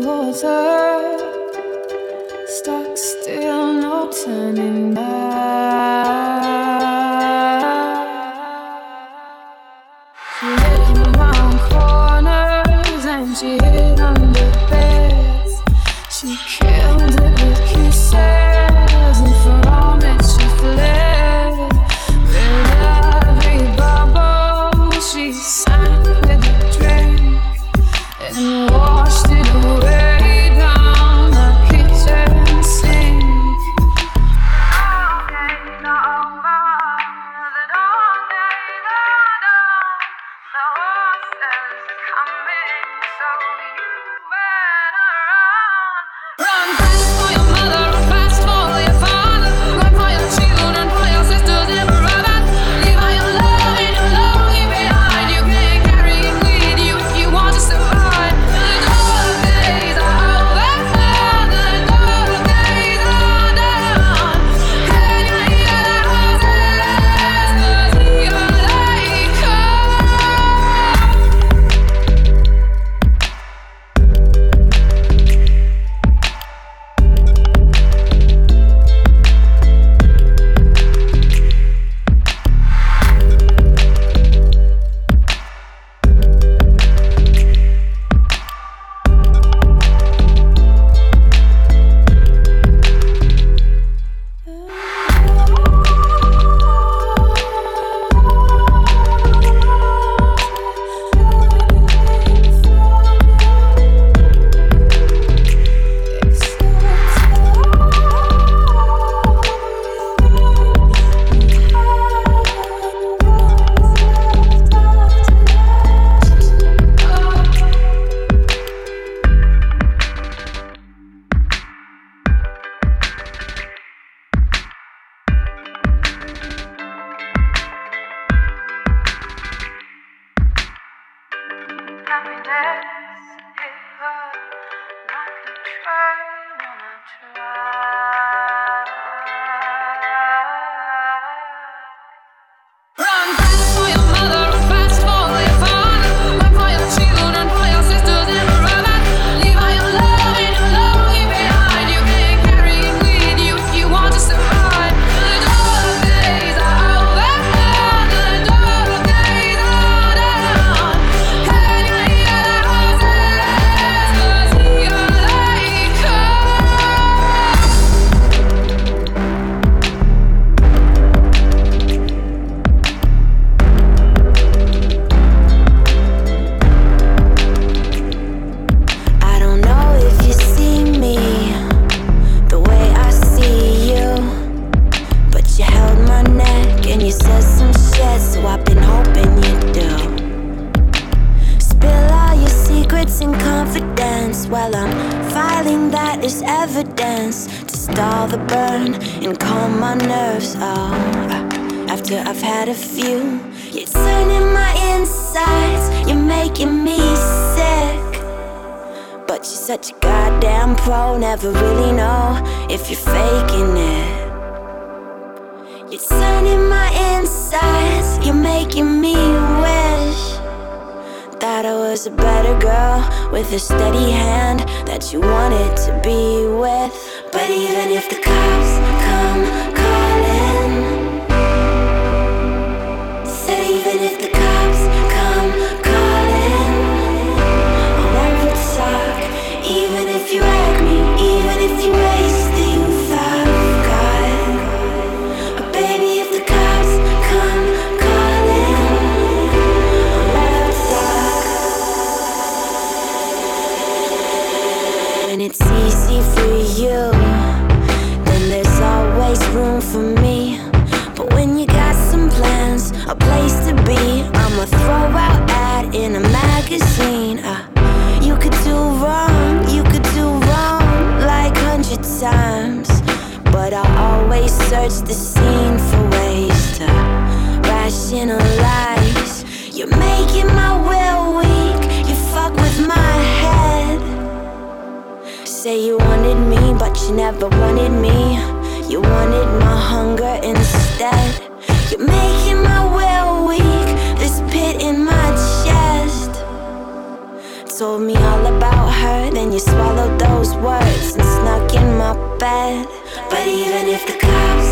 water, stuck still, no turning back. confidence. Well, I'm filing that as evidence to stall the burn and calm my nerves. Oh, after I've had a few, you're turning my insides, you're making me sick. But you're such a goddamn pro, never really know if you're faking it. You're turning my insides, you're making me wish. That I was a better girl with a steady hand that you wanted to be with. But even if the cops come calling, said even if the magazine. Uh, you could do wrong, you could do wrong like hundred times. But I always search the scene for ways to rationalize. You're making my will weak, you fuck with my head. Say you wanted me, but you never wanted me. You wanted my hunger instead. told me all about her. Then you swallowed those words and snuck in my bed. But even if the cops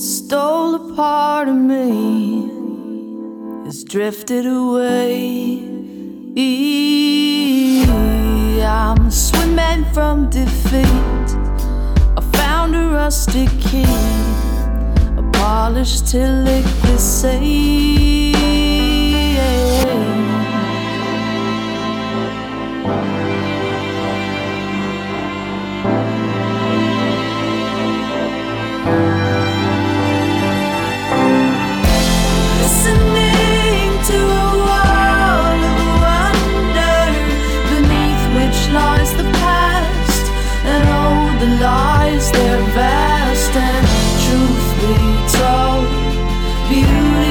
stole a part of me has drifted away. I'm swimming from defeat. I found a rusty key, a polished till it glisses.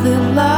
the light.